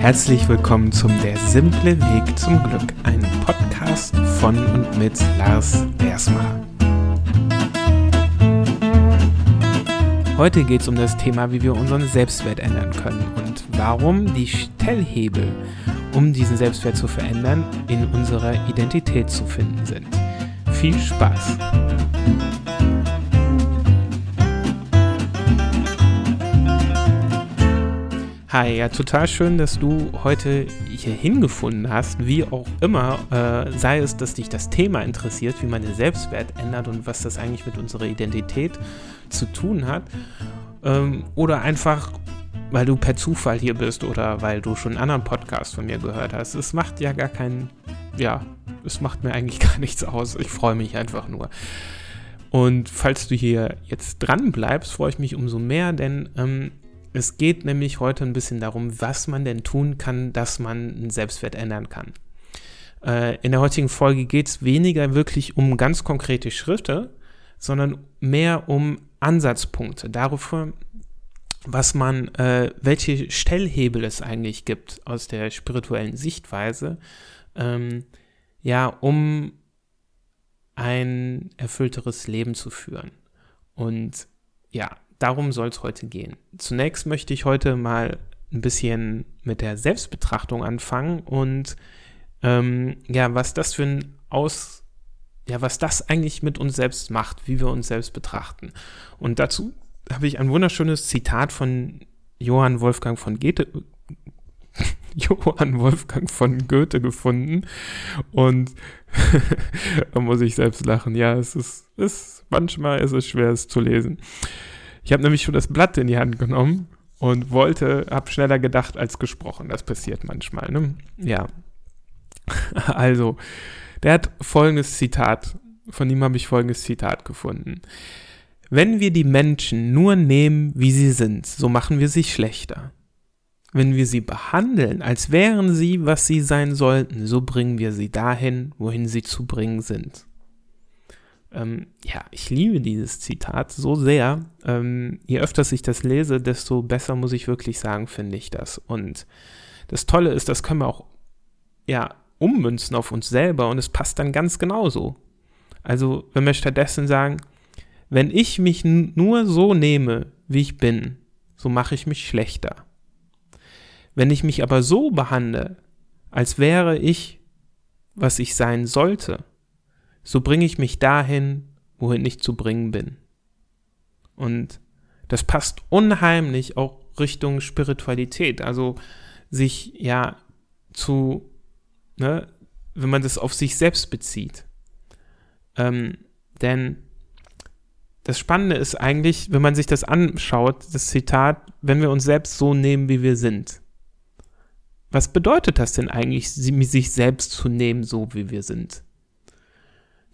Herzlich willkommen zum Der simple Weg zum Glück, ein Podcast von und mit Lars Bersmacher. Heute geht es um das Thema, wie wir unseren Selbstwert ändern können und warum die Stellhebel, um diesen Selbstwert zu verändern, in unserer Identität zu finden sind. Viel Spaß! Hi, ja, total schön, dass du heute hier hingefunden hast, wie auch immer, äh, sei es, dass dich das Thema interessiert, wie man den Selbstwert ändert und was das eigentlich mit unserer Identität zu tun hat, ähm, oder einfach, weil du per Zufall hier bist oder weil du schon einen anderen Podcast von mir gehört hast. Es macht ja gar keinen, ja, es macht mir eigentlich gar nichts aus. Ich freue mich einfach nur. Und falls du hier jetzt dran bleibst, freue ich mich umso mehr, denn ähm, es geht nämlich heute ein bisschen darum, was man denn tun kann, dass man einen Selbstwert ändern kann. Äh, in der heutigen Folge geht es weniger wirklich um ganz konkrete Schritte, sondern mehr um Ansatzpunkte, dafür, was man, äh, welche Stellhebel es eigentlich gibt aus der spirituellen Sichtweise, ähm, ja, um ein erfüllteres Leben zu führen. Und ja, darum soll es heute gehen. Zunächst möchte ich heute mal ein bisschen mit der Selbstbetrachtung anfangen und ähm, ja, was das für ein Aus, ja, was das eigentlich mit uns selbst macht, wie wir uns selbst betrachten. Und dazu habe ich ein wunderschönes Zitat von Johann Wolfgang von Goethe, Johann Wolfgang von Goethe gefunden. Und da muss ich selbst lachen. Ja, es ist, ist manchmal ist es schwer, es zu lesen. Ich habe nämlich schon das Blatt in die Hand genommen und wollte, habe schneller gedacht als gesprochen. Das passiert manchmal, ne? Ja. Also, der hat folgendes Zitat, von ihm habe ich folgendes Zitat gefunden. Wenn wir die Menschen nur nehmen, wie sie sind, so machen wir sie schlechter. Wenn wir sie behandeln, als wären sie, was sie sein sollten, so bringen wir sie dahin, wohin sie zu bringen sind. Ähm, ja, ich liebe dieses Zitat so sehr. Ähm, je öfter ich das lese, desto besser muss ich wirklich sagen, finde ich das. Und das Tolle ist, das können wir auch ja, ummünzen auf uns selber und es passt dann ganz genauso. Also, wenn wir stattdessen sagen, wenn ich mich nur so nehme, wie ich bin, so mache ich mich schlechter. Wenn ich mich aber so behandle, als wäre ich, was ich sein sollte, so bringe ich mich dahin, wohin ich zu bringen bin. Und das passt unheimlich auch Richtung Spiritualität, also sich ja zu, ne, wenn man das auf sich selbst bezieht. Ähm, denn das Spannende ist eigentlich, wenn man sich das anschaut, das Zitat, wenn wir uns selbst so nehmen, wie wir sind. Was bedeutet das denn eigentlich, sich selbst zu nehmen, so wie wir sind?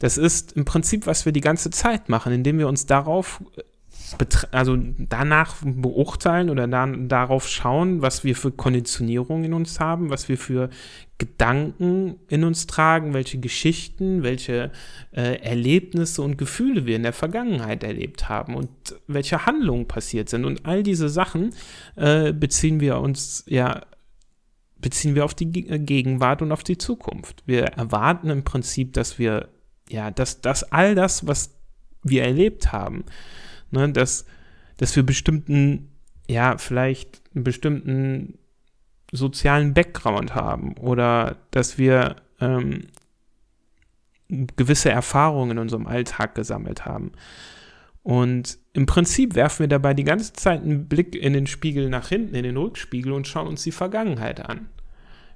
Das ist im Prinzip, was wir die ganze Zeit machen, indem wir uns darauf, äh, also danach beurteilen oder dann darauf schauen, was wir für Konditionierungen in uns haben, was wir für Gedanken in uns tragen, welche Geschichten, welche äh, Erlebnisse und Gefühle wir in der Vergangenheit erlebt haben und welche Handlungen passiert sind. Und all diese Sachen äh, beziehen wir uns ja beziehen wir auf die Gegenwart und auf die Zukunft. Wir erwarten im Prinzip, dass wir ja, dass, dass all das, was wir erlebt haben, ne, dass, dass wir bestimmten, ja, vielleicht einen bestimmten sozialen Background haben oder dass wir ähm, gewisse Erfahrungen in unserem Alltag gesammelt haben. Und im Prinzip werfen wir dabei die ganze Zeit einen Blick in den Spiegel nach hinten, in den Rückspiegel und schauen uns die Vergangenheit an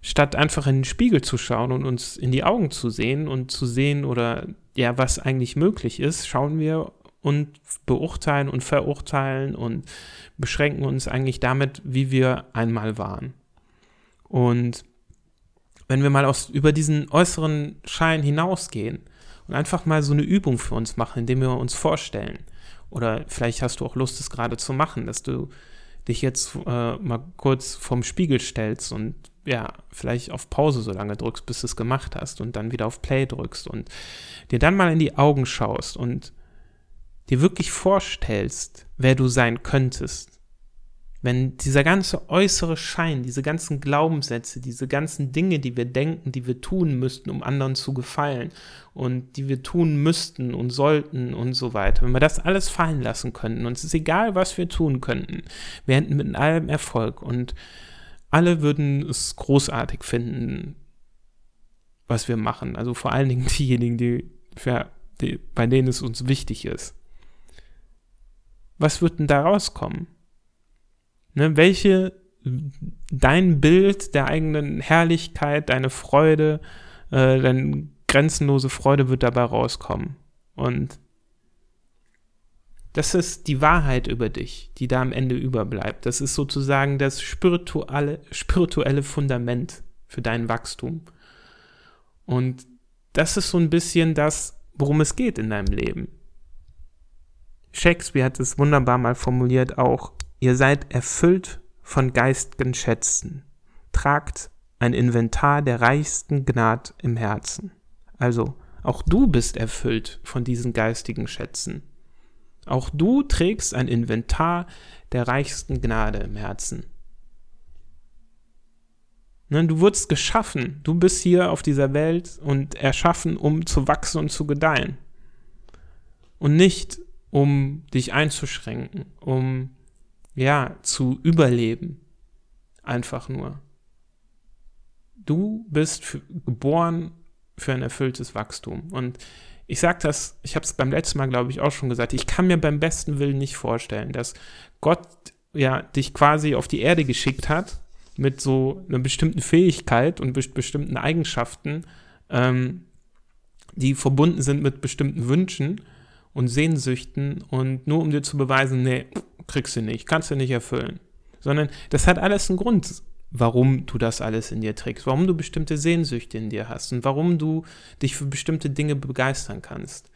statt einfach in den Spiegel zu schauen und uns in die Augen zu sehen und zu sehen oder ja, was eigentlich möglich ist, schauen wir und beurteilen und verurteilen und beschränken uns eigentlich damit, wie wir einmal waren. Und wenn wir mal aus, über diesen äußeren Schein hinausgehen und einfach mal so eine Übung für uns machen, indem wir uns vorstellen, oder vielleicht hast du auch Lust, es gerade zu machen, dass du dich jetzt äh, mal kurz vorm Spiegel stellst und ja, vielleicht auf Pause so lange drückst, bis du es gemacht hast und dann wieder auf Play drückst und dir dann mal in die Augen schaust und dir wirklich vorstellst, wer du sein könntest. wenn dieser ganze äußere Schein, diese ganzen Glaubenssätze, diese ganzen Dinge, die wir denken, die wir tun müssten, um anderen zu gefallen und die wir tun müssten und sollten und so weiter, wenn wir das alles fallen lassen könnten und es ist egal, was wir tun könnten, wir hätten mit allem Erfolg und alle würden es großartig finden, was wir machen. Also vor allen Dingen diejenigen, die, für, die bei denen es uns wichtig ist. Was wird denn da rauskommen? Ne, welche, dein Bild der eigenen Herrlichkeit, deine Freude, äh, deine grenzenlose Freude wird dabei rauskommen. Und das ist die Wahrheit über dich, die da am Ende überbleibt. Das ist sozusagen das spirituelle, spirituelle Fundament für dein Wachstum. Und das ist so ein bisschen das, worum es geht in deinem Leben. Shakespeare hat es wunderbar mal formuliert auch, ihr seid erfüllt von geistigen Schätzen, tragt ein Inventar der reichsten Gnad im Herzen. Also, auch du bist erfüllt von diesen geistigen Schätzen. Auch du trägst ein Inventar der reichsten Gnade im Herzen. Ne, du wurdest geschaffen, du bist hier auf dieser Welt und erschaffen, um zu wachsen und zu gedeihen. Und nicht, um dich einzuschränken, um ja zu überleben. Einfach nur. Du bist geboren für ein erfülltes Wachstum. Und ich sage das, ich habe es beim letzten Mal, glaube ich, auch schon gesagt, ich kann mir beim besten Willen nicht vorstellen, dass Gott ja dich quasi auf die Erde geschickt hat mit so einer bestimmten Fähigkeit und be bestimmten Eigenschaften, ähm, die verbunden sind mit bestimmten Wünschen und Sehnsüchten und nur um dir zu beweisen, nee, kriegst du nicht, kannst du nicht erfüllen. Sondern das hat alles einen Grund warum du das alles in dir trägst, warum du bestimmte Sehnsüchte in dir hast und warum du dich für bestimmte Dinge begeistern kannst.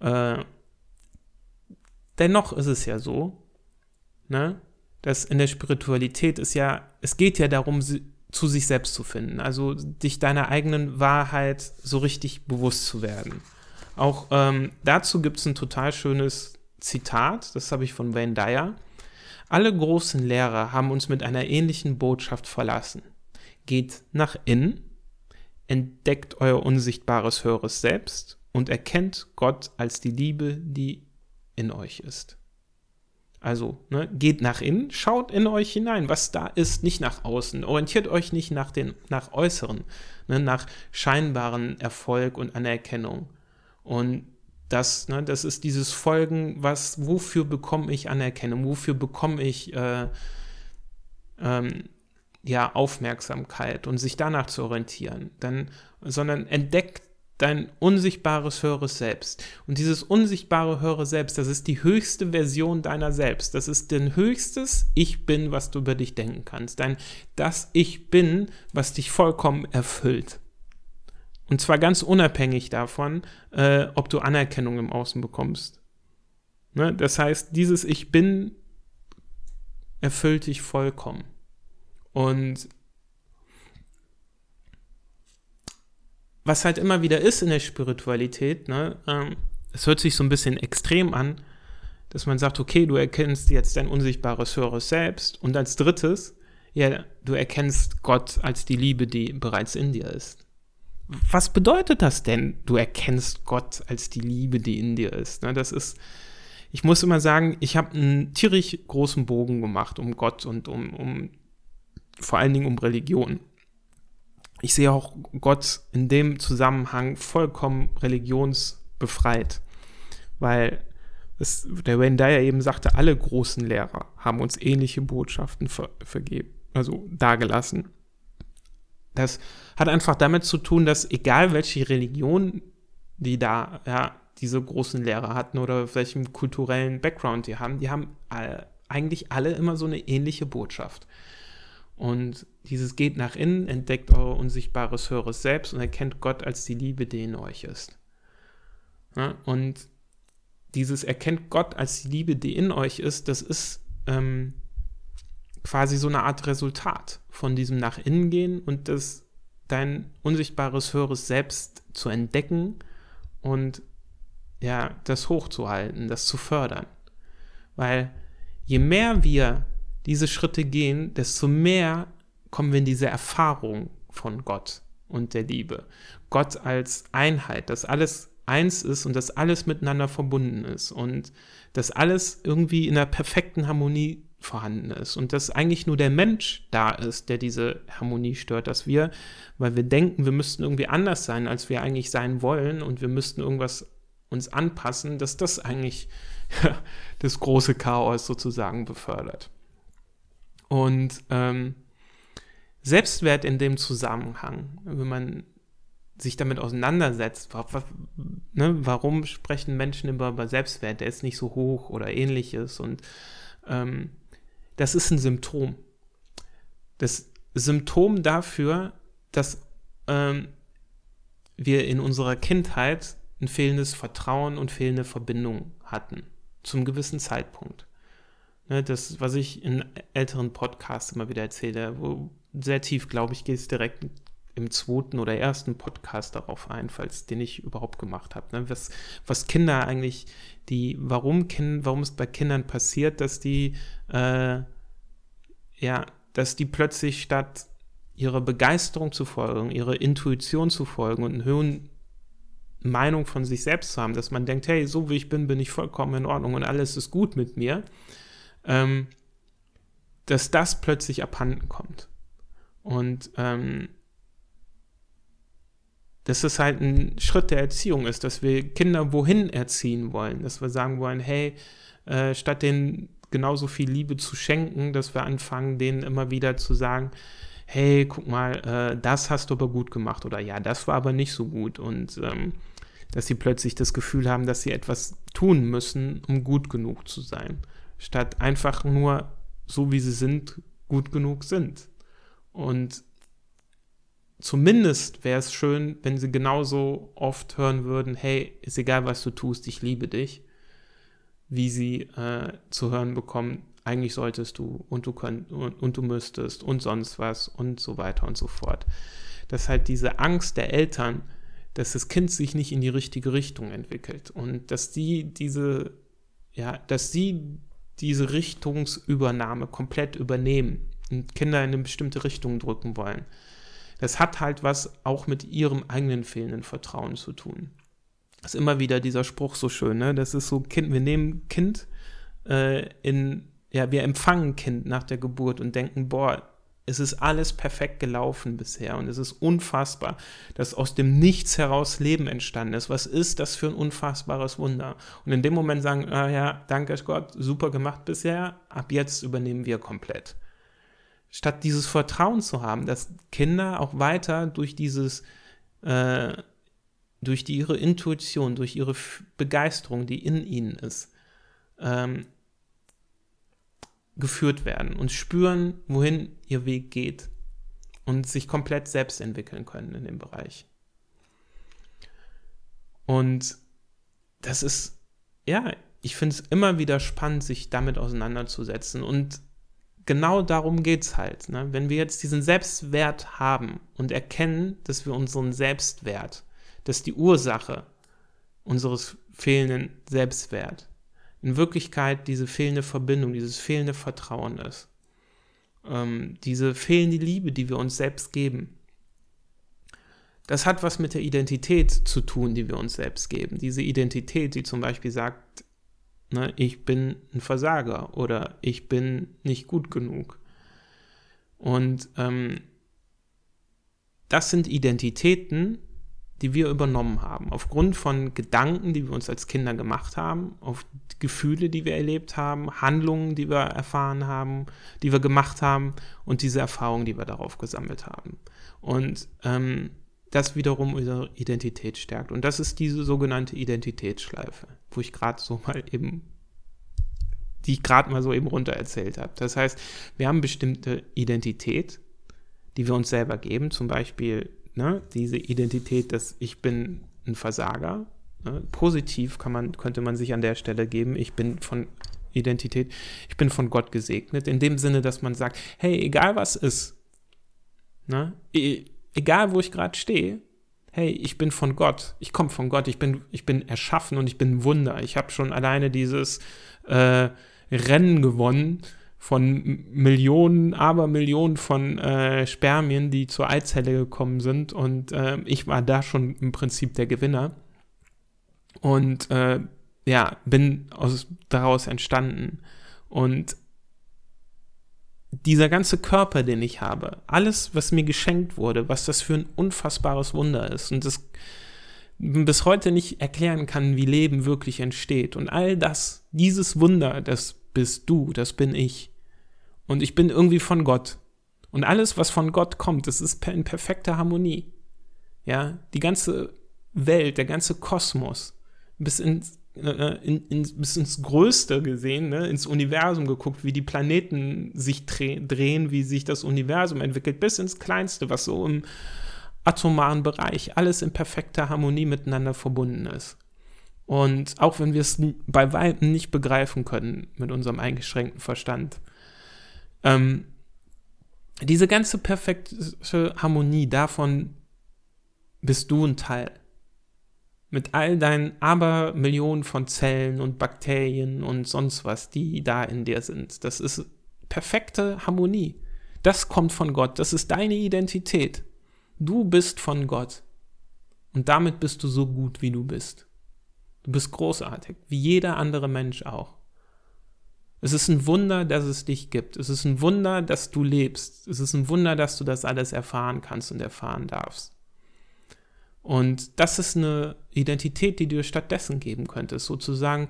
Äh, dennoch ist es ja so, ne, dass in der Spiritualität ist ja, es geht ja darum, zu sich selbst zu finden, also dich deiner eigenen Wahrheit so richtig bewusst zu werden. Auch ähm, dazu gibt es ein total schönes Zitat, das habe ich von Wayne Dyer. Alle großen Lehrer haben uns mit einer ähnlichen Botschaft verlassen. Geht nach innen, entdeckt euer unsichtbares höheres Selbst und erkennt Gott als die Liebe, die in euch ist. Also, ne, geht nach innen, schaut in euch hinein, was da ist, nicht nach außen. Orientiert euch nicht nach, den, nach Äußeren, ne, nach scheinbaren Erfolg und Anerkennung. Und das, ne, das ist dieses Folgen, was, wofür bekomme ich Anerkennung, wofür bekomme ich äh, ähm, ja, Aufmerksamkeit und sich danach zu orientieren. Dann, sondern entdeckt dein unsichtbares höheres Selbst. Und dieses unsichtbare höhere Selbst, das ist die höchste Version deiner selbst. Das ist dein höchstes Ich bin, was du über dich denken kannst. Dein das Ich bin, was dich vollkommen erfüllt. Und zwar ganz unabhängig davon, äh, ob du Anerkennung im Außen bekommst. Ne? Das heißt, dieses Ich bin erfüllt dich vollkommen. Und was halt immer wieder ist in der Spiritualität, ne, ähm, es hört sich so ein bisschen extrem an, dass man sagt, okay, du erkennst jetzt dein unsichtbares höheres Selbst und als drittes, ja, du erkennst Gott als die Liebe, die bereits in dir ist was bedeutet das denn? Du erkennst Gott als die Liebe, die in dir ist. Ne? Das ist, ich muss immer sagen, ich habe einen tierisch großen Bogen gemacht um Gott und um, um vor allen Dingen um Religion. Ich sehe auch Gott in dem Zusammenhang vollkommen religionsbefreit, weil es, der Wayne Dyer eben sagte, alle großen Lehrer haben uns ähnliche Botschaften ver, vergeben, also dargelassen. Das hat einfach damit zu tun, dass egal welche Religion die da, ja, diese großen Lehrer hatten oder welchem kulturellen Background die haben, die haben all, eigentlich alle immer so eine ähnliche Botschaft. Und dieses geht nach innen, entdeckt euer unsichtbares höheres Selbst und erkennt Gott als die Liebe, die in euch ist. Ja, und dieses erkennt Gott als die Liebe, die in euch ist, das ist ähm, quasi so eine Art Resultat von diesem nach innen gehen und das dein unsichtbares höheres Selbst zu entdecken und ja, das hochzuhalten, das zu fördern. Weil je mehr wir diese Schritte gehen, desto mehr kommen wir in diese Erfahrung von Gott und der Liebe. Gott als Einheit, dass alles eins ist und dass alles miteinander verbunden ist und dass alles irgendwie in einer perfekten Harmonie vorhanden ist und dass eigentlich nur der Mensch da ist, der diese Harmonie stört, dass wir, weil wir denken, wir müssten irgendwie anders sein, als wir eigentlich sein wollen und wir müssten irgendwas uns anpassen, dass das eigentlich ja, das große Chaos sozusagen befördert. Und ähm, Selbstwert in dem Zusammenhang, wenn man sich damit auseinandersetzt, ne, warum sprechen Menschen über, über Selbstwert, der ist nicht so hoch oder ähnliches und ähm, das ist ein Symptom. Das Symptom dafür, dass ähm, wir in unserer Kindheit ein fehlendes Vertrauen und fehlende Verbindung hatten, zum gewissen Zeitpunkt. Ne, das, was ich in älteren Podcasts immer wieder erzähle, wo sehr tief, glaube ich, geht es direkt im zweiten oder ersten Podcast darauf ein, falls den ich überhaupt gemacht habe. Ne? Was, was Kinder eigentlich, die, warum, kind, warum es bei Kindern passiert, dass die, äh, ja, dass die plötzlich statt ihrer Begeisterung zu folgen, ihrer Intuition zu folgen und eine höhere Meinung von sich selbst zu haben, dass man denkt, hey, so wie ich bin, bin ich vollkommen in Ordnung und alles ist gut mit mir, ähm, dass das plötzlich abhanden kommt. Und ähm, dass es halt ein Schritt der Erziehung ist, dass wir Kinder wohin erziehen wollen, dass wir sagen wollen, hey, äh, statt denen genauso viel Liebe zu schenken, dass wir anfangen, denen immer wieder zu sagen, hey, guck mal, äh, das hast du aber gut gemacht oder ja, das war aber nicht so gut und ähm, dass sie plötzlich das Gefühl haben, dass sie etwas tun müssen, um gut genug zu sein, statt einfach nur so wie sie sind, gut genug sind. Und zumindest wäre es schön, wenn sie genauso oft hören würden, hey, ist egal, was du tust, ich liebe dich, wie sie äh, zu hören bekommen, eigentlich solltest du und du könnt und, und, du müsstest und sonst was und so weiter und so fort. Dass halt diese Angst der Eltern, dass das Kind sich nicht in die richtige Richtung entwickelt und dass die diese, ja, dass sie diese Richtungsübernahme komplett übernehmen und Kinder in eine bestimmte Richtung drücken wollen das hat halt was auch mit ihrem eigenen fehlenden Vertrauen zu tun. Das ist immer wieder dieser Spruch so schön, ne? Das ist so, Kind, wir nehmen Kind äh, in, ja, wir empfangen Kind nach der Geburt und denken, boah, es ist alles perfekt gelaufen bisher und es ist unfassbar, dass aus dem Nichts heraus Leben entstanden ist. Was ist das für ein unfassbares Wunder? Und in dem Moment sagen, ah ja, danke Gott, super gemacht bisher, ab jetzt übernehmen wir komplett statt dieses Vertrauen zu haben, dass Kinder auch weiter durch dieses, äh, durch die, ihre Intuition, durch ihre Begeisterung, die in ihnen ist, ähm, geführt werden und spüren, wohin ihr Weg geht und sich komplett selbst entwickeln können in dem Bereich. Und das ist, ja, ich finde es immer wieder spannend, sich damit auseinanderzusetzen und genau darum geht es halt. Ne? Wenn wir jetzt diesen Selbstwert haben und erkennen, dass wir unseren Selbstwert, dass die Ursache unseres fehlenden Selbstwert in Wirklichkeit diese fehlende Verbindung, dieses fehlende Vertrauen ist, ähm, diese fehlende Liebe, die wir uns selbst geben. Das hat was mit der Identität zu tun, die wir uns selbst geben. Diese Identität, die zum Beispiel sagt, Ne? Ich bin ein Versager oder ich bin nicht gut genug. Und ähm, das sind Identitäten, die wir übernommen haben, aufgrund von Gedanken, die wir uns als Kinder gemacht haben, auf Gefühle, die wir erlebt haben, Handlungen, die wir erfahren haben, die wir gemacht haben und diese Erfahrungen, die wir darauf gesammelt haben. Und ähm, das wiederum unsere Identität stärkt. Und das ist diese sogenannte Identitätsschleife, wo ich gerade so mal eben, die ich gerade mal so eben runter erzählt habe. Das heißt, wir haben bestimmte Identität, die wir uns selber geben, zum Beispiel ne, diese Identität, dass ich bin ein Versager. Ne, positiv kann man, könnte man sich an der Stelle geben, ich bin von Identität, ich bin von Gott gesegnet, in dem Sinne, dass man sagt, hey, egal was ist, ne, egal wo ich gerade stehe, hey, ich bin von Gott, ich komme von Gott, ich bin, ich bin erschaffen und ich bin ein Wunder. Ich habe schon alleine dieses äh, Rennen gewonnen von Millionen, aber Millionen von äh, Spermien, die zur Eizelle gekommen sind. Und äh, ich war da schon im Prinzip der Gewinner. Und äh, ja, bin aus, daraus entstanden. Und dieser ganze Körper, den ich habe, alles, was mir geschenkt wurde, was das für ein unfassbares Wunder ist und das bis heute nicht erklären kann, wie Leben wirklich entsteht. Und all das, dieses Wunder, das bist du, das bin ich. Und ich bin irgendwie von Gott. Und alles, was von Gott kommt, das ist in perfekter Harmonie. Ja, die ganze Welt, der ganze Kosmos, bis ins äh, in, in, bis ins Größte gesehen, ne, ins Universum geguckt, wie die Planeten sich drehen, wie sich das Universum entwickelt, bis ins Kleinste, was so im atomaren Bereich alles in perfekter Harmonie miteinander verbunden ist. Und auch wenn wir es bei weitem nicht begreifen können mit unserem eingeschränkten Verstand, ähm, diese ganze perfekte Harmonie, davon bist du ein Teil mit all deinen Abermillionen von Zellen und Bakterien und sonst was, die da in dir sind. Das ist perfekte Harmonie. Das kommt von Gott. Das ist deine Identität. Du bist von Gott. Und damit bist du so gut, wie du bist. Du bist großartig, wie jeder andere Mensch auch. Es ist ein Wunder, dass es dich gibt. Es ist ein Wunder, dass du lebst. Es ist ein Wunder, dass du das alles erfahren kannst und erfahren darfst. Und das ist eine Identität, die du stattdessen geben könntest. Sozusagen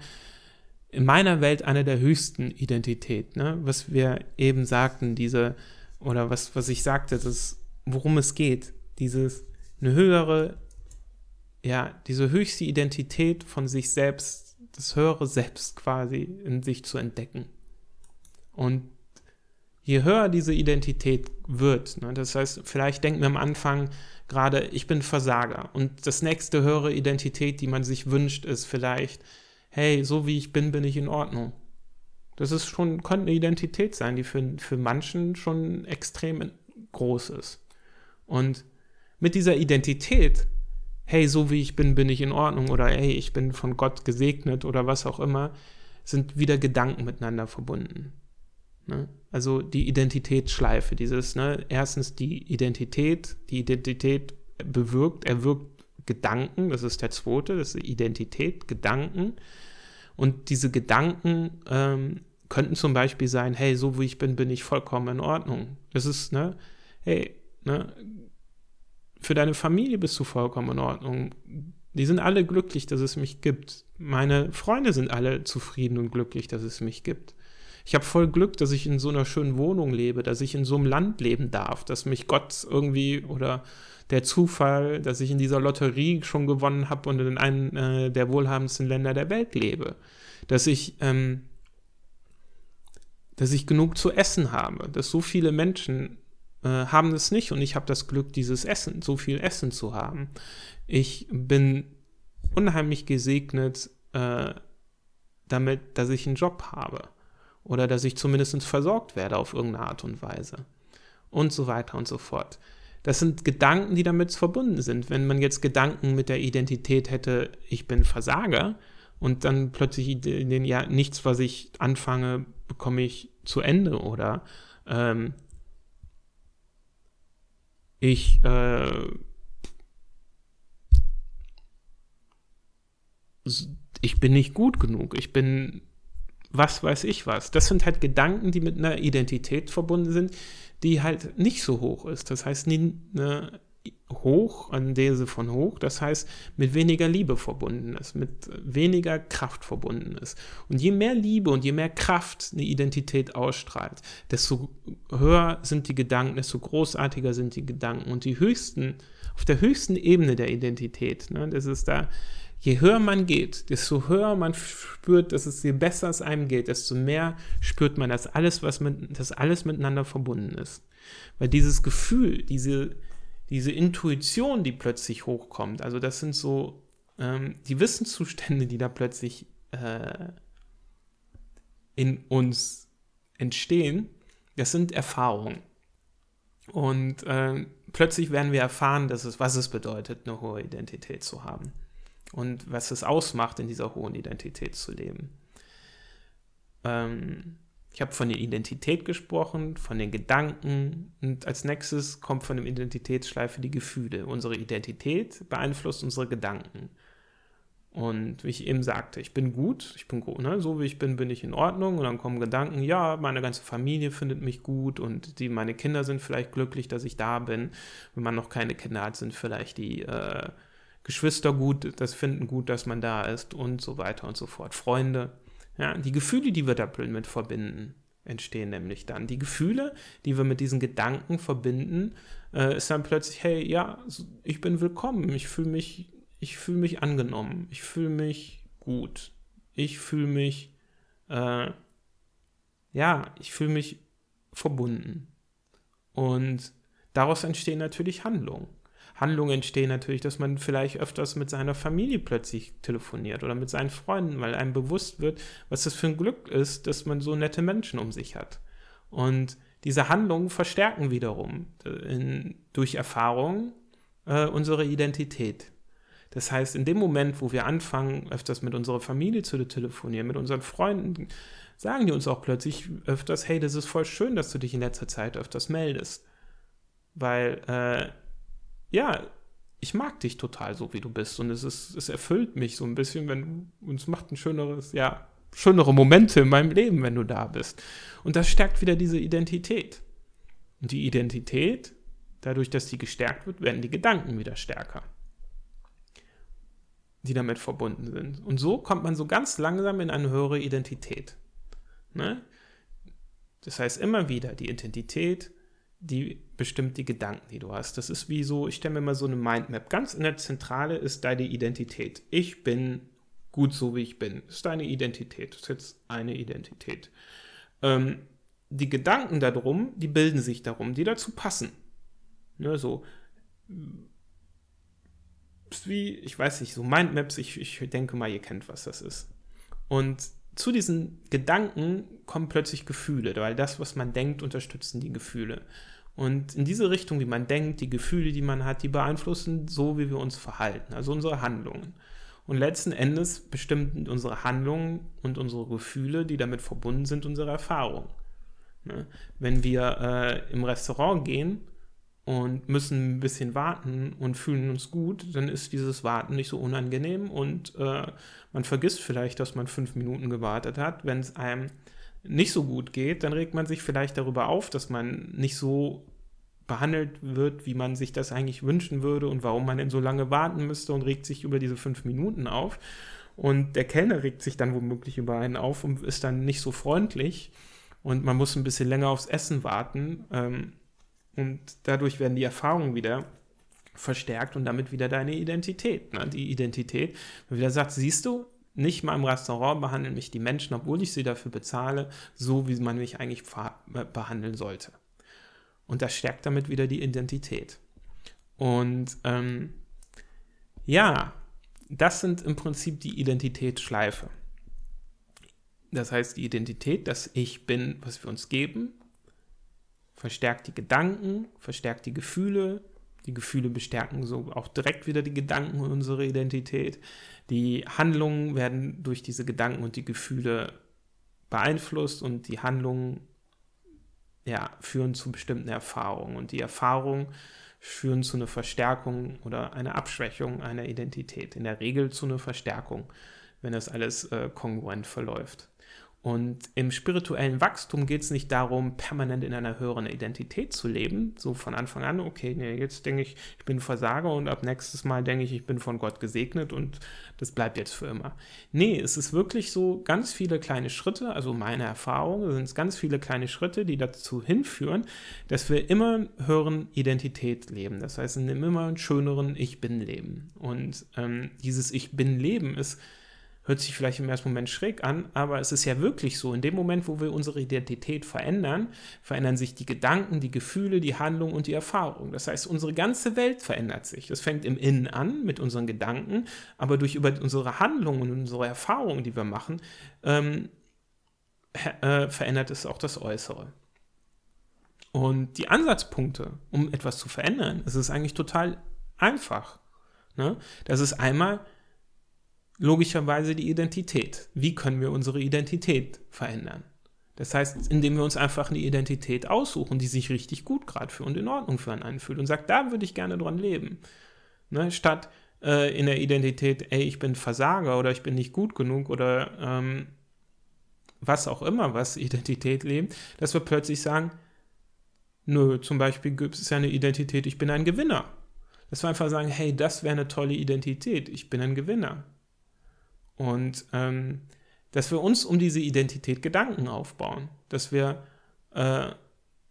in meiner Welt eine der höchsten Identität, ne? was wir eben sagten, diese, oder was, was ich sagte, das, worum es geht, dieses, eine höhere, ja, diese höchste Identität von sich selbst, das höhere Selbst quasi in sich zu entdecken. Und je höher diese Identität wird, ne, das heißt, vielleicht denken wir am Anfang, gerade, ich bin Versager. Und das nächste höhere Identität, die man sich wünscht, ist vielleicht, hey, so wie ich bin, bin ich in Ordnung. Das ist schon, könnte eine Identität sein, die für, für manchen schon extrem groß ist. Und mit dieser Identität, hey, so wie ich bin, bin ich in Ordnung oder hey, ich bin von Gott gesegnet oder was auch immer, sind wieder Gedanken miteinander verbunden. Ne? Also die Identitätsschleife, dieses, ne, erstens die Identität, die Identität bewirkt, erwirkt Gedanken, das ist der zweite, das ist Identität, Gedanken. Und diese Gedanken ähm, könnten zum Beispiel sein, hey, so wie ich bin, bin ich vollkommen in Ordnung. Das ist, ne, hey, ne, für deine Familie bist du vollkommen in Ordnung. Die sind alle glücklich, dass es mich gibt. Meine Freunde sind alle zufrieden und glücklich, dass es mich gibt. Ich habe voll Glück, dass ich in so einer schönen Wohnung lebe, dass ich in so einem Land leben darf, dass mich Gott irgendwie oder der Zufall, dass ich in dieser Lotterie schon gewonnen habe und in einem äh, der wohlhabendsten Länder der Welt lebe. Dass ich, ähm, dass ich genug zu essen habe, dass so viele Menschen äh, haben es nicht und ich habe das Glück, dieses Essen, so viel Essen zu haben. Ich bin unheimlich gesegnet äh, damit, dass ich einen Job habe oder dass ich zumindest versorgt werde auf irgendeine Art und Weise und so weiter und so fort. Das sind Gedanken, die damit verbunden sind. Wenn man jetzt Gedanken mit der Identität hätte, ich bin Versager und dann plötzlich den, ja, nichts, was ich anfange, bekomme ich zu Ende oder ähm, ich äh, ich bin nicht gut genug, ich bin was weiß ich was. Das sind halt Gedanken, die mit einer Identität verbunden sind, die halt nicht so hoch ist. Das heißt, eine hoch, an These von hoch, das heißt, mit weniger Liebe verbunden ist, mit weniger Kraft verbunden ist. Und je mehr Liebe und je mehr Kraft eine Identität ausstrahlt, desto höher sind die Gedanken, desto großartiger sind die Gedanken. Und die höchsten, auf der höchsten Ebene der Identität, ne, das ist da, je höher man geht, desto höher man spürt, dass es je besser es einem geht, desto mehr spürt man, dass alles, was mit, dass alles miteinander verbunden ist. Weil dieses Gefühl, diese, diese Intuition, die plötzlich hochkommt, also das sind so ähm, die Wissenszustände, die da plötzlich äh, in uns entstehen, das sind Erfahrungen. Und äh, plötzlich werden wir erfahren, dass es, was es bedeutet, eine hohe Identität zu haben und was es ausmacht, in dieser hohen Identität zu leben. Ähm, Ich habe von der Identität gesprochen, von den Gedanken und als nächstes kommt von der Identitätsschleife die Gefühle. Unsere Identität beeinflusst unsere Gedanken. Und wie ich eben sagte, ich bin gut, ich bin gut, ne? so wie ich bin, bin ich in Ordnung. Und dann kommen Gedanken, ja, meine ganze Familie findet mich gut und die, meine Kinder sind vielleicht glücklich, dass ich da bin. Wenn man noch keine Kinder hat, sind vielleicht die äh, Geschwister gut, das finden gut, dass man da ist und so weiter und so fort. Freunde. Ja, die Gefühle, die wir damit verbinden, entstehen nämlich dann. Die Gefühle, die wir mit diesen Gedanken verbinden, äh, ist dann plötzlich, hey, ja, ich bin willkommen, ich fühle mich ich fühle mich angenommen, ich fühle mich gut, ich fühle mich, äh, ja, ich fühle mich verbunden. Und daraus entstehen natürlich Handlungen. Handlungen entstehen natürlich, dass man vielleicht öfters mit seiner Familie plötzlich telefoniert oder mit seinen Freunden, weil einem bewusst wird, was das für ein Glück ist, dass man so nette Menschen um sich hat. Und diese Handlungen verstärken wiederum äh, in, durch Erfahrung äh, unsere Identität. Das heißt, in dem Moment, wo wir anfangen, öfters mit unserer Familie zu telefonieren, mit unseren Freunden, sagen die uns auch plötzlich öfters, hey, das ist voll schön, dass du dich in letzter Zeit öfters meldest. Weil, äh, ja, ich mag dich total so, wie du bist. Und es ist, es erfüllt mich so ein bisschen, wenn du, es macht ein schöneres, ja, schönere Momente in meinem Leben, wenn du da bist. Und das stärkt wieder diese Identität. Und die Identität, dadurch, dass die gestärkt wird, werden die Gedanken wieder stärker die damit verbunden sind. Und so kommt man so ganz langsam in eine höhere Identität. Ne? Das heißt immer wieder, die Identität, die bestimmt die Gedanken, die du hast. Das ist wie so, ich stelle mir mal so eine Mindmap. Ganz in der Zentrale ist deine Identität. Ich bin gut so, wie ich bin. Das ist deine Identität. Das ist jetzt eine Identität. Ähm, die Gedanken darum, die bilden sich darum, die dazu passen. Ne, so, wie, ich weiß nicht, so Mindmaps, ich, ich denke mal, ihr kennt, was das ist. Und zu diesen Gedanken kommen plötzlich Gefühle, weil das, was man denkt, unterstützen die Gefühle. Und in diese Richtung, wie man denkt, die Gefühle, die man hat, die beeinflussen so, wie wir uns verhalten, also unsere Handlungen. Und letzten Endes bestimmen unsere Handlungen und unsere Gefühle, die damit verbunden sind, unsere Erfahrungen. Ne? Wenn wir äh, im Restaurant gehen und müssen ein bisschen warten und fühlen uns gut, dann ist dieses Warten nicht so unangenehm und äh, man vergisst vielleicht, dass man fünf Minuten gewartet hat. Wenn es einem nicht so gut geht, dann regt man sich vielleicht darüber auf, dass man nicht so behandelt wird, wie man sich das eigentlich wünschen würde und warum man denn so lange warten müsste und regt sich über diese fünf Minuten auf. Und der Kellner regt sich dann womöglich über einen auf und ist dann nicht so freundlich und man muss ein bisschen länger aufs Essen warten. Ähm, und dadurch werden die Erfahrungen wieder verstärkt und damit wieder deine Identität. Ne? Die Identität, wenn wieder sagt, siehst du, nicht mal im Restaurant behandeln mich die Menschen, obwohl ich sie dafür bezahle, so wie man mich eigentlich behandeln sollte. Und das stärkt damit wieder die Identität. Und ähm, ja, das sind im Prinzip die Identitätsschleife. Das heißt, die Identität, dass ich bin, was wir uns geben, verstärkt die Gedanken, verstärkt die Gefühle. Die Gefühle bestärken so auch direkt wieder die Gedanken und unsere Identität. Die Handlungen werden durch diese Gedanken und die Gefühle beeinflusst und die Handlungen ja, führen zu bestimmten Erfahrungen. Und die Erfahrungen führen zu einer Verstärkung oder einer Abschwächung einer Identität. In der Regel zu einer Verstärkung, wenn das alles äh, kongruent verläuft. Und im spirituellen Wachstum geht es nicht darum, permanent in einer höheren Identität zu leben, so von Anfang an, okay, nee, jetzt denke ich, ich bin Versager und ab nächstes Mal denke ich, ich bin von Gott gesegnet und das bleibt jetzt für immer. Nee, es ist wirklich so ganz viele kleine Schritte, also meine Erfahrung sind es ganz viele kleine Schritte, die dazu hinführen, dass wir immer höheren Identität leben. Das heißt, in einem immer schöneren Ich bin Leben. Und ähm, dieses Ich bin Leben ist hört sich vielleicht im ersten Moment schräg an, aber es ist ja wirklich so. In dem Moment, wo wir unsere Identität verändern, verändern sich die Gedanken, die Gefühle, die Handlung und die Erfahrung. Das heißt, unsere ganze Welt verändert sich. Das fängt im Innen an mit unseren Gedanken, aber durch über unsere Handlungen und unsere Erfahrungen, die wir machen, ähm, äh, verändert es auch das Äußere. Und die Ansatzpunkte, um etwas zu verändern, das ist eigentlich total einfach. Ne? Das ist einmal logischerweise die Identität. Wie können wir unsere Identität verändern? Das heißt, indem wir uns einfach eine Identität aussuchen, die sich richtig gut gerade für und in Ordnung für einen anfühlt und sagt, da würde ich gerne dran leben. Ne? Statt äh, in der Identität, ey, ich bin Versager oder ich bin nicht gut genug oder ähm, was auch immer, was Identität lebt, dass wir plötzlich sagen, nö, zum Beispiel gibt es ja eine Identität, ich bin ein Gewinner. Dass wir einfach sagen, hey, das wäre eine tolle Identität, ich bin ein Gewinner. Und ähm, dass wir uns um diese Identität Gedanken aufbauen, dass wir äh,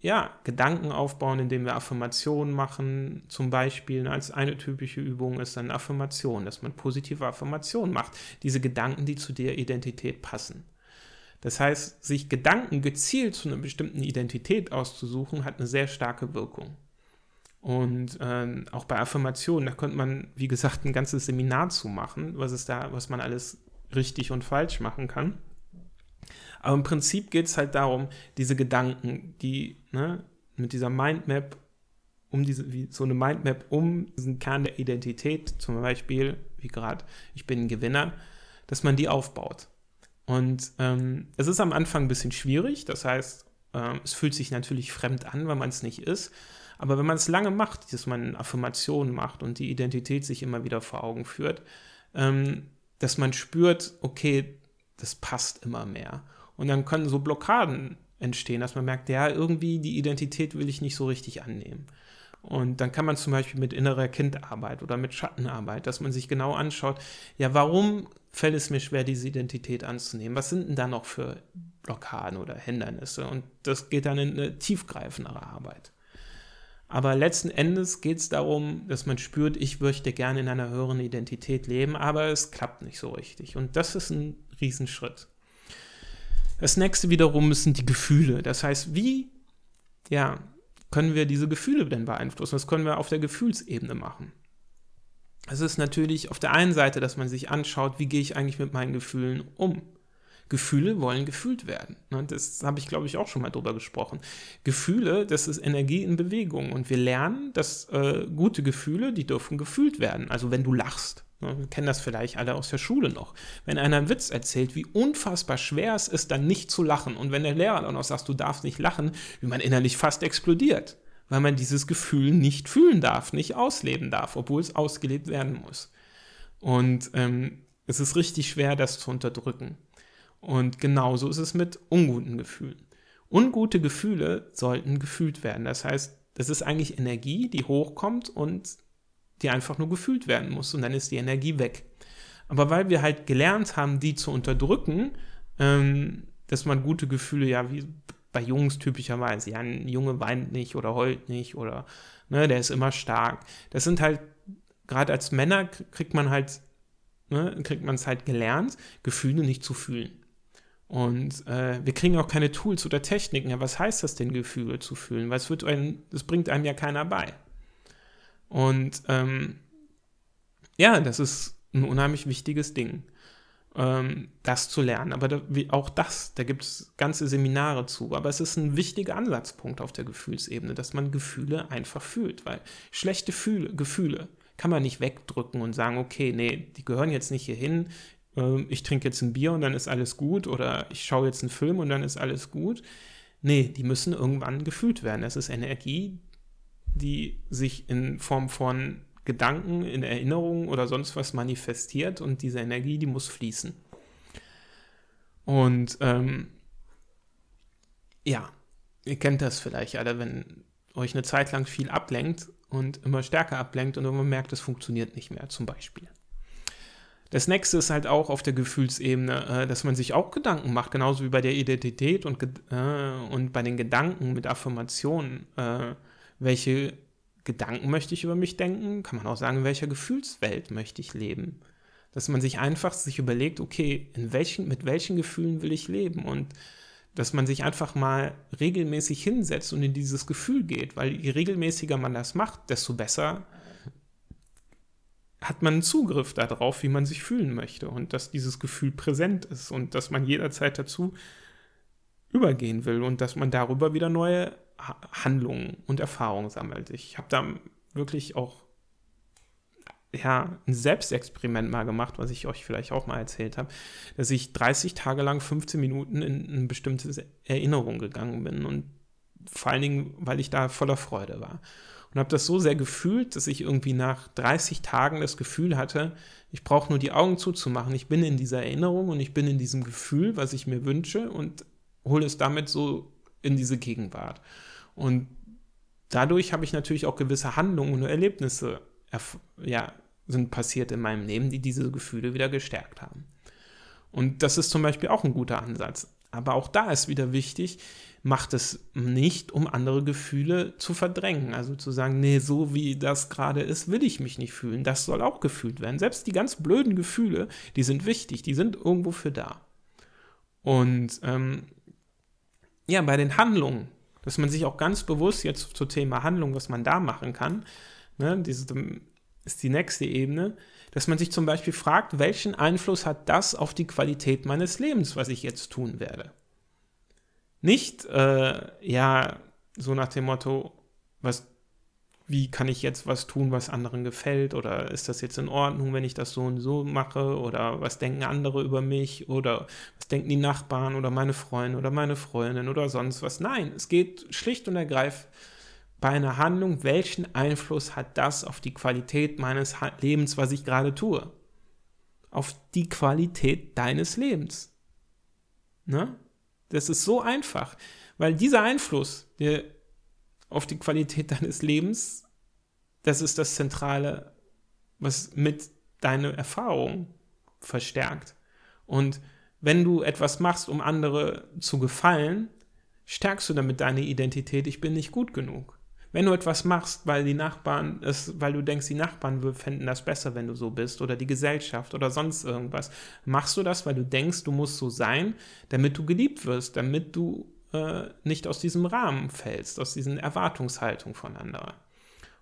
ja, Gedanken aufbauen, indem wir Affirmationen machen. Zum Beispiel als eine typische Übung ist dann Affirmation, dass man positive Affirmationen macht. Diese Gedanken, die zu der Identität passen. Das heißt, sich Gedanken gezielt zu einer bestimmten Identität auszusuchen, hat eine sehr starke Wirkung. Und äh, auch bei Affirmationen, da könnte man, wie gesagt, ein ganzes Seminar zu machen, was es da, was man alles richtig und falsch machen kann. Aber im Prinzip geht es halt darum, diese Gedanken, die ne, mit dieser Mindmap, um diese, wie so eine Mindmap um diesen Kern der Identität, zum Beispiel, wie gerade, ich bin ein Gewinner, dass man die aufbaut. Und ähm, es ist am Anfang ein bisschen schwierig, das heißt, äh, es fühlt sich natürlich fremd an, weil man es nicht ist. Aber wenn man es lange macht, dass man Affirmationen macht und die Identität sich immer wieder vor Augen führt, ähm, dass man spürt, okay, das passt immer mehr. Und dann können so Blockaden entstehen, dass man merkt, ja, irgendwie die Identität will ich nicht so richtig annehmen. Und dann kann man zum Beispiel mit innerer Kindarbeit oder mit Schattenarbeit, dass man sich genau anschaut, ja, warum fällt es mir schwer, diese Identität anzunehmen? Was sind denn da noch für Blockaden oder Hindernisse? Und das geht dann in eine tiefgreifendere Arbeit. Aber letzten Endes geht es darum, dass man spürt, ich möchte gerne in einer höheren Identität leben, aber es klappt nicht so richtig. Und das ist ein Riesenschritt. Das nächste wiederum sind die Gefühle. Das heißt, wie ja, können wir diese Gefühle denn beeinflussen? Was können wir auf der Gefühlsebene machen? Es ist natürlich auf der einen Seite, dass man sich anschaut, wie gehe ich eigentlich mit meinen Gefühlen um? Gefühle wollen gefühlt werden. Ne? Das habe ich, glaube ich, auch schon mal drüber gesprochen. Gefühle, das ist Energie in Bewegung. Und wir lernen, dass äh, gute Gefühle, die dürfen gefühlt werden. Also wenn du lachst. Ne? Wir kennen das vielleicht alle aus der Schule noch. Wenn einer einen Witz erzählt, wie unfassbar schwer es ist, dann nicht zu lachen. Und wenn der Lehrer dann auch sagt, du darfst nicht lachen, wie man innerlich fast explodiert. Weil man dieses Gefühl nicht fühlen darf, nicht ausleben darf, obwohl es ausgelebt werden muss. Und ähm, es ist richtig schwer, das zu unterdrücken. Und genauso ist es mit unguten Gefühlen. Ungute Gefühle sollten gefühlt werden. Das heißt, das ist eigentlich Energie, die hochkommt und die einfach nur gefühlt werden muss und dann ist die Energie weg. Aber weil wir halt gelernt haben, die zu unterdrücken, ähm, dass man gute Gefühle, ja, wie bei Jungs typischerweise, ja, ein Junge weint nicht oder heult nicht oder ne, der ist immer stark. Das sind halt, gerade als Männer kriegt man halt, ne, kriegt man es halt gelernt, Gefühle nicht zu fühlen. Und äh, wir kriegen auch keine Tools oder Techniken. Ja, was heißt das denn, Gefühle zu fühlen? Weil es wird ein, das bringt einem ja keiner bei. Und ähm, ja, das ist ein unheimlich wichtiges Ding, ähm, das zu lernen. Aber da, wie, auch das, da gibt es ganze Seminare zu. Aber es ist ein wichtiger Ansatzpunkt auf der Gefühlsebene, dass man Gefühle einfach fühlt. Weil schlechte Fühle, Gefühle kann man nicht wegdrücken und sagen, okay, nee, die gehören jetzt nicht hierhin, ähm, ich trinke jetzt ein Bier und dann ist alles gut oder ich schaue jetzt einen Film und dann ist alles gut. Nee, die müssen irgendwann gefühlt werden. Das ist Energie, die sich in Form von Gedanken, in Erinnerungen oder sonst was manifestiert und diese Energie, die muss fließen. Und ähm, ja, ihr kennt das vielleicht alle, wenn euch eine Zeit lang viel ablenkt und immer stärker ablenkt und irgendwann merkt, es funktioniert nicht mehr, zum Beispiel. Das nächste ist halt auch auf der Gefühlsebene, äh, dass man sich auch Gedanken macht, genauso wie bei der Identität und, äh, und bei den Gedanken mit Affirmationen. Äh, welche Gedanken möchte ich über mich denken? Kann man auch sagen, in welcher Gefühlswelt möchte ich leben? Dass man sich einfach sich überlegt, okay, in welchen, mit welchen Gefühlen will ich leben? Und dass man sich einfach mal regelmäßig hinsetzt und in dieses Gefühl geht, weil je regelmäßiger man das macht, desto besser hat man Zugriff darauf, wie man sich fühlen möchte und dass dieses Gefühl präsent ist und dass man jederzeit dazu übergehen will und dass man darüber wieder neue Handlungen und Erfahrungen sammelt. Ich habe da wirklich auch ja, ein Selbstexperiment mal gemacht, was ich euch vielleicht auch mal erzählt habe, dass ich 30 Tage lang 15 Minuten in eine bestimmte Erinnerung gegangen bin und vor allen Dingen, weil ich da voller Freude war. Und habe das so sehr gefühlt, dass ich irgendwie nach 30 Tagen das Gefühl hatte, ich brauche nur die Augen zuzumachen. Ich bin in dieser Erinnerung und ich bin in diesem Gefühl, was ich mir wünsche und hole es damit so in diese Gegenwart. Und dadurch habe ich natürlich auch gewisse Handlungen und Erlebnisse ja, sind passiert in meinem Leben, die diese Gefühle wieder gestärkt haben. Und das ist zum Beispiel auch ein guter Ansatz. Aber auch da ist wieder wichtig, macht es nicht, um andere Gefühle zu verdrängen. Also zu sagen, nee, so wie das gerade ist, will ich mich nicht fühlen. Das soll auch gefühlt werden. Selbst die ganz blöden Gefühle, die sind wichtig, die sind irgendwo für da. Und ähm, ja, bei den Handlungen, dass man sich auch ganz bewusst jetzt zum Thema Handlung, was man da machen kann, ne, diese, ist die nächste Ebene, dass man sich zum Beispiel fragt, welchen Einfluss hat das auf die Qualität meines Lebens, was ich jetzt tun werde? Nicht, äh, ja, so nach dem Motto, was, wie kann ich jetzt was tun, was anderen gefällt? Oder ist das jetzt in Ordnung, wenn ich das so und so mache? Oder was denken andere über mich? Oder was denken die Nachbarn oder meine Freunde oder meine Freundin oder sonst was? Nein, es geht schlicht und ergreifend bei einer Handlung, welchen Einfluss hat das auf die Qualität meines Lebens, was ich gerade tue? Auf die Qualität deines Lebens. Ne? Das ist so einfach, weil dieser Einfluss der auf die Qualität deines Lebens, das ist das Zentrale, was mit deiner Erfahrung verstärkt. Und wenn du etwas machst, um andere zu gefallen, stärkst du damit deine Identität, ich bin nicht gut genug. Wenn du etwas machst, weil die Nachbarn es, weil du denkst, die Nachbarn fänden das besser, wenn du so bist, oder die Gesellschaft oder sonst irgendwas, machst du das, weil du denkst, du musst so sein, damit du geliebt wirst, damit du äh, nicht aus diesem Rahmen fällst, aus diesen Erwartungshaltung von anderen.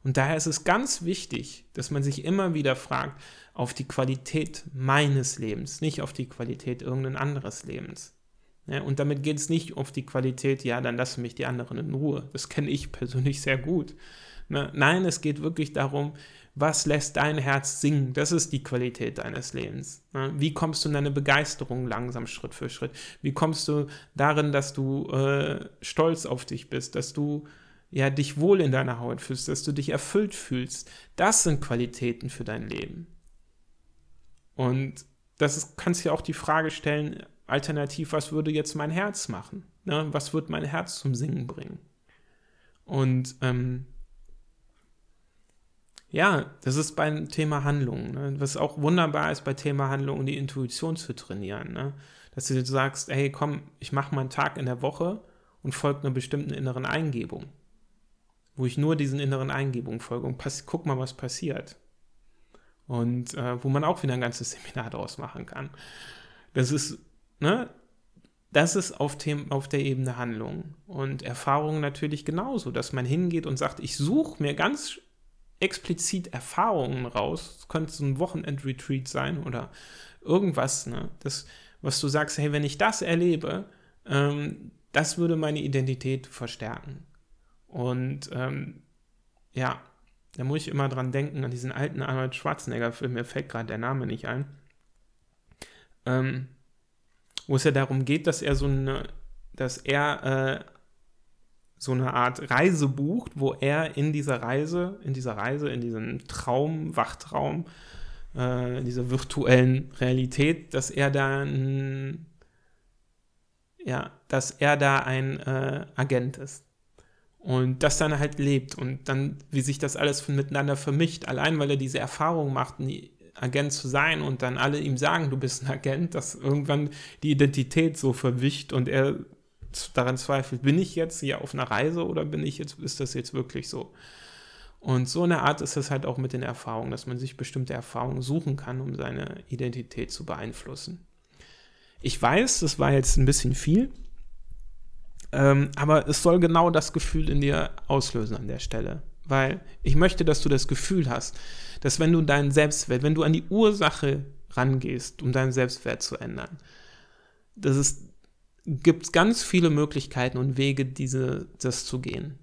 Und daher ist es ganz wichtig, dass man sich immer wieder fragt, auf die Qualität meines Lebens, nicht auf die Qualität irgendein anderes Lebens. Ja, und damit geht es nicht auf die Qualität, ja, dann lassen mich die anderen in Ruhe. Das kenne ich persönlich sehr gut. Ne? Nein, es geht wirklich darum, was lässt dein Herz singen? Das ist die Qualität deines Lebens. Ne? Wie kommst du in deine Begeisterung langsam Schritt für Schritt? Wie kommst du darin, dass du äh, stolz auf dich bist, dass du ja dich wohl in deiner Haut fühlst, dass du dich erfüllt fühlst? Das sind Qualitäten für dein Leben. Und das ist, kannst du ja auch die Frage stellen, Alternativ, was würde jetzt mein Herz machen? Ne? Was wird mein Herz zum Singen bringen? Und ähm, ja, das ist beim Thema Handlung. Ne? Was auch wunderbar ist bei Thema Handlung, die Intuition zu trainieren. Ne? Dass du sagst, hey, komm, ich mache mal einen Tag in der Woche und folge einer bestimmten inneren Eingebung. Wo ich nur diesen inneren Eingebungen folge und pass guck mal, was passiert. Und äh, wo man auch wieder ein ganzes Seminar daraus machen kann. Das ist ne, das ist auf, dem, auf der Ebene Handlung. Und Erfahrung natürlich genauso, dass man hingeht und sagt, ich suche mir ganz explizit Erfahrungen raus. Das könnte so ein Wochenend-Retreat sein oder irgendwas, ne? Das, was du sagst, hey, wenn ich das erlebe, ähm, das würde meine Identität verstärken. Und ähm, ja, da muss ich immer dran denken, an diesen alten Arnold Schwarzenegger-Film, mir fällt gerade der Name nicht ein. Ähm, wo es ja darum geht, dass er so eine, dass er äh, so eine Art Reise bucht, wo er in dieser Reise, in dieser Reise, in diesem Traum, Wachtraum, äh, in dieser virtuellen Realität, dass er da ein, ja, dass er da ein äh, Agent ist. Und das dann halt lebt und dann, wie sich das alles miteinander vermischt, allein weil er diese Erfahrung macht, Agent zu sein und dann alle ihm sagen, du bist ein Agent, dass irgendwann die Identität so verwischt und er daran zweifelt, bin ich jetzt hier auf einer Reise oder bin ich jetzt, ist das jetzt wirklich so? Und so eine Art ist es halt auch mit den Erfahrungen, dass man sich bestimmte Erfahrungen suchen kann, um seine Identität zu beeinflussen. Ich weiß, das war jetzt ein bisschen viel, ähm, aber es soll genau das Gefühl in dir auslösen an der Stelle. Weil ich möchte, dass du das Gefühl hast, dass wenn du deinen Selbstwert, wenn du an die Ursache rangehst, um deinen Selbstwert zu ändern, dass es gibt ganz viele Möglichkeiten und Wege, diese, das zu gehen.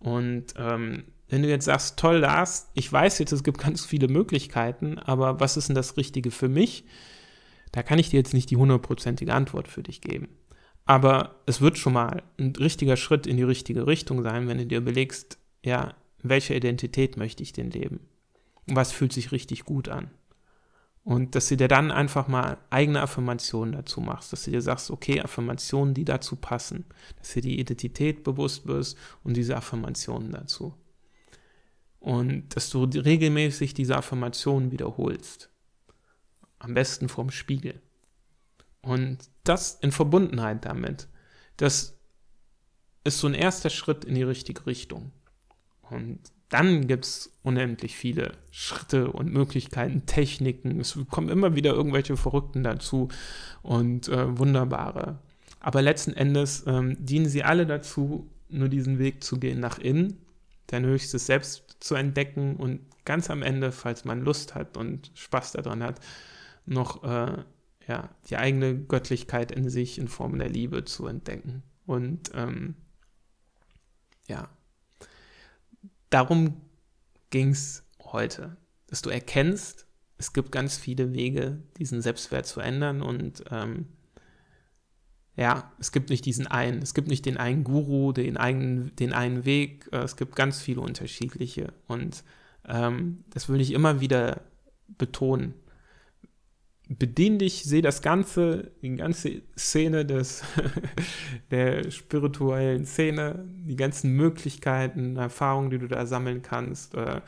Und ähm, wenn du jetzt sagst, toll, Lars, ich weiß jetzt, es gibt ganz viele Möglichkeiten, aber was ist denn das Richtige für mich? Da kann ich dir jetzt nicht die hundertprozentige Antwort für dich geben. Aber es wird schon mal ein richtiger Schritt in die richtige Richtung sein, wenn du dir überlegst, ja, welche Identität möchte ich denn leben? Was fühlt sich richtig gut an? Und dass du dir dann einfach mal eigene Affirmationen dazu machst, dass du dir sagst, okay, Affirmationen, die dazu passen, dass dir die Identität bewusst wirst und diese Affirmationen dazu. Und dass du regelmäßig diese Affirmationen wiederholst. Am besten vorm Spiegel. Und das in Verbundenheit damit, das ist so ein erster Schritt in die richtige Richtung. Und dann gibt es unendlich viele Schritte und Möglichkeiten, Techniken. Es kommen immer wieder irgendwelche Verrückten dazu und äh, wunderbare. Aber letzten Endes ähm, dienen sie alle dazu, nur diesen Weg zu gehen nach innen, dein höchstes Selbst zu entdecken und ganz am Ende, falls man Lust hat und Spaß daran hat, noch äh, ja, die eigene Göttlichkeit in sich in Form der Liebe zu entdecken. Und ähm, ja, darum ging es heute, dass du erkennst, es gibt ganz viele Wege, diesen Selbstwert zu ändern und ähm, ja, es gibt nicht diesen einen, es gibt nicht den einen Guru, den einen, den einen Weg, äh, es gibt ganz viele unterschiedliche und ähm, das will ich immer wieder betonen bedien dich, sehe das Ganze, die ganze Szene des, der spirituellen Szene, die ganzen Möglichkeiten, Erfahrungen, die du da sammeln kannst, äh,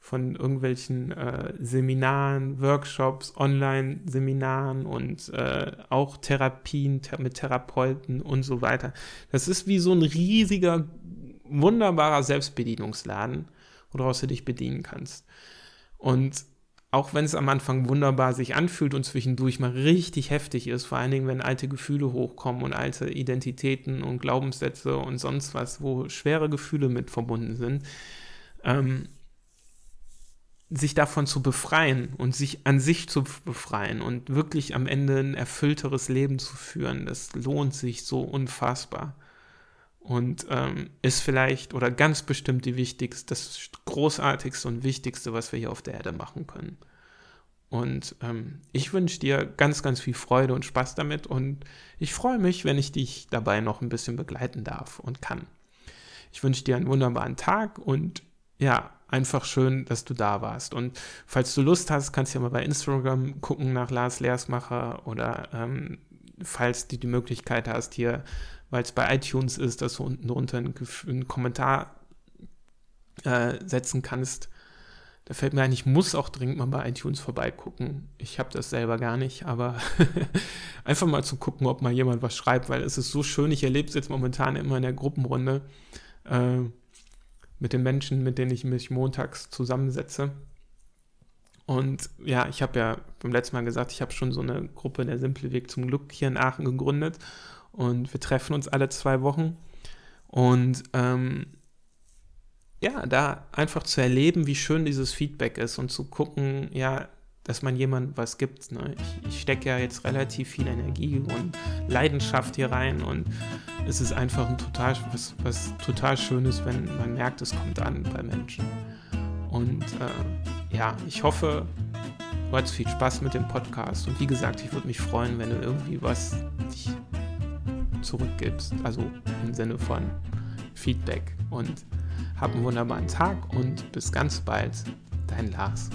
von irgendwelchen äh, Seminaren, Workshops, Online-Seminaren und äh, auch Therapien ter mit Therapeuten und so weiter. Das ist wie so ein riesiger, wunderbarer Selbstbedienungsladen, woraus du dich bedienen kannst. Und auch wenn es am Anfang wunderbar sich anfühlt und zwischendurch mal richtig heftig ist, vor allen Dingen, wenn alte Gefühle hochkommen und alte Identitäten und Glaubenssätze und sonst was, wo schwere Gefühle mit verbunden sind, ähm, sich davon zu befreien und sich an sich zu befreien und wirklich am Ende ein erfüllteres Leben zu führen, das lohnt sich so unfassbar und ähm, ist vielleicht oder ganz bestimmt die wichtigste, das großartigste und wichtigste, was wir hier auf der Erde machen können. Und ähm, ich wünsche dir ganz, ganz viel Freude und Spaß damit und ich freue mich, wenn ich dich dabei noch ein bisschen begleiten darf und kann. Ich wünsche dir einen wunderbaren Tag und ja, einfach schön, dass du da warst. Und falls du Lust hast, kannst du ja mal bei Instagram gucken nach Lars Leersmacher oder ähm, falls du die Möglichkeit hast, hier weil es bei iTunes ist, dass du unten drunter einen, einen Kommentar äh, setzen kannst. Da fällt mir ein, ich muss auch dringend mal bei iTunes vorbeigucken. Ich habe das selber gar nicht, aber einfach mal zu gucken, ob mal jemand was schreibt, weil es ist so schön. Ich erlebe es jetzt momentan immer in der Gruppenrunde äh, mit den Menschen, mit denen ich mich montags zusammensetze. Und ja, ich habe ja beim letzten Mal gesagt, ich habe schon so eine Gruppe, der Simple Weg zum Glück hier in Aachen gegründet. Und wir treffen uns alle zwei Wochen. Und ähm, ja, da einfach zu erleben, wie schön dieses Feedback ist und zu gucken, ja, dass man jemand was gibt. Ne? Ich, ich stecke ja jetzt relativ viel Energie und Leidenschaft hier rein und es ist einfach ein total, was, was total Schönes, wenn man merkt, es kommt an bei Menschen. Und äh, ja, ich hoffe, du hattest viel Spaß mit dem Podcast und wie gesagt, ich würde mich freuen, wenn du irgendwie was dich zurückgibst. Also im Sinne von Feedback. Und hab einen wunderbaren Tag und bis ganz bald. Dein Lars.